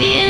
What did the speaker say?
feel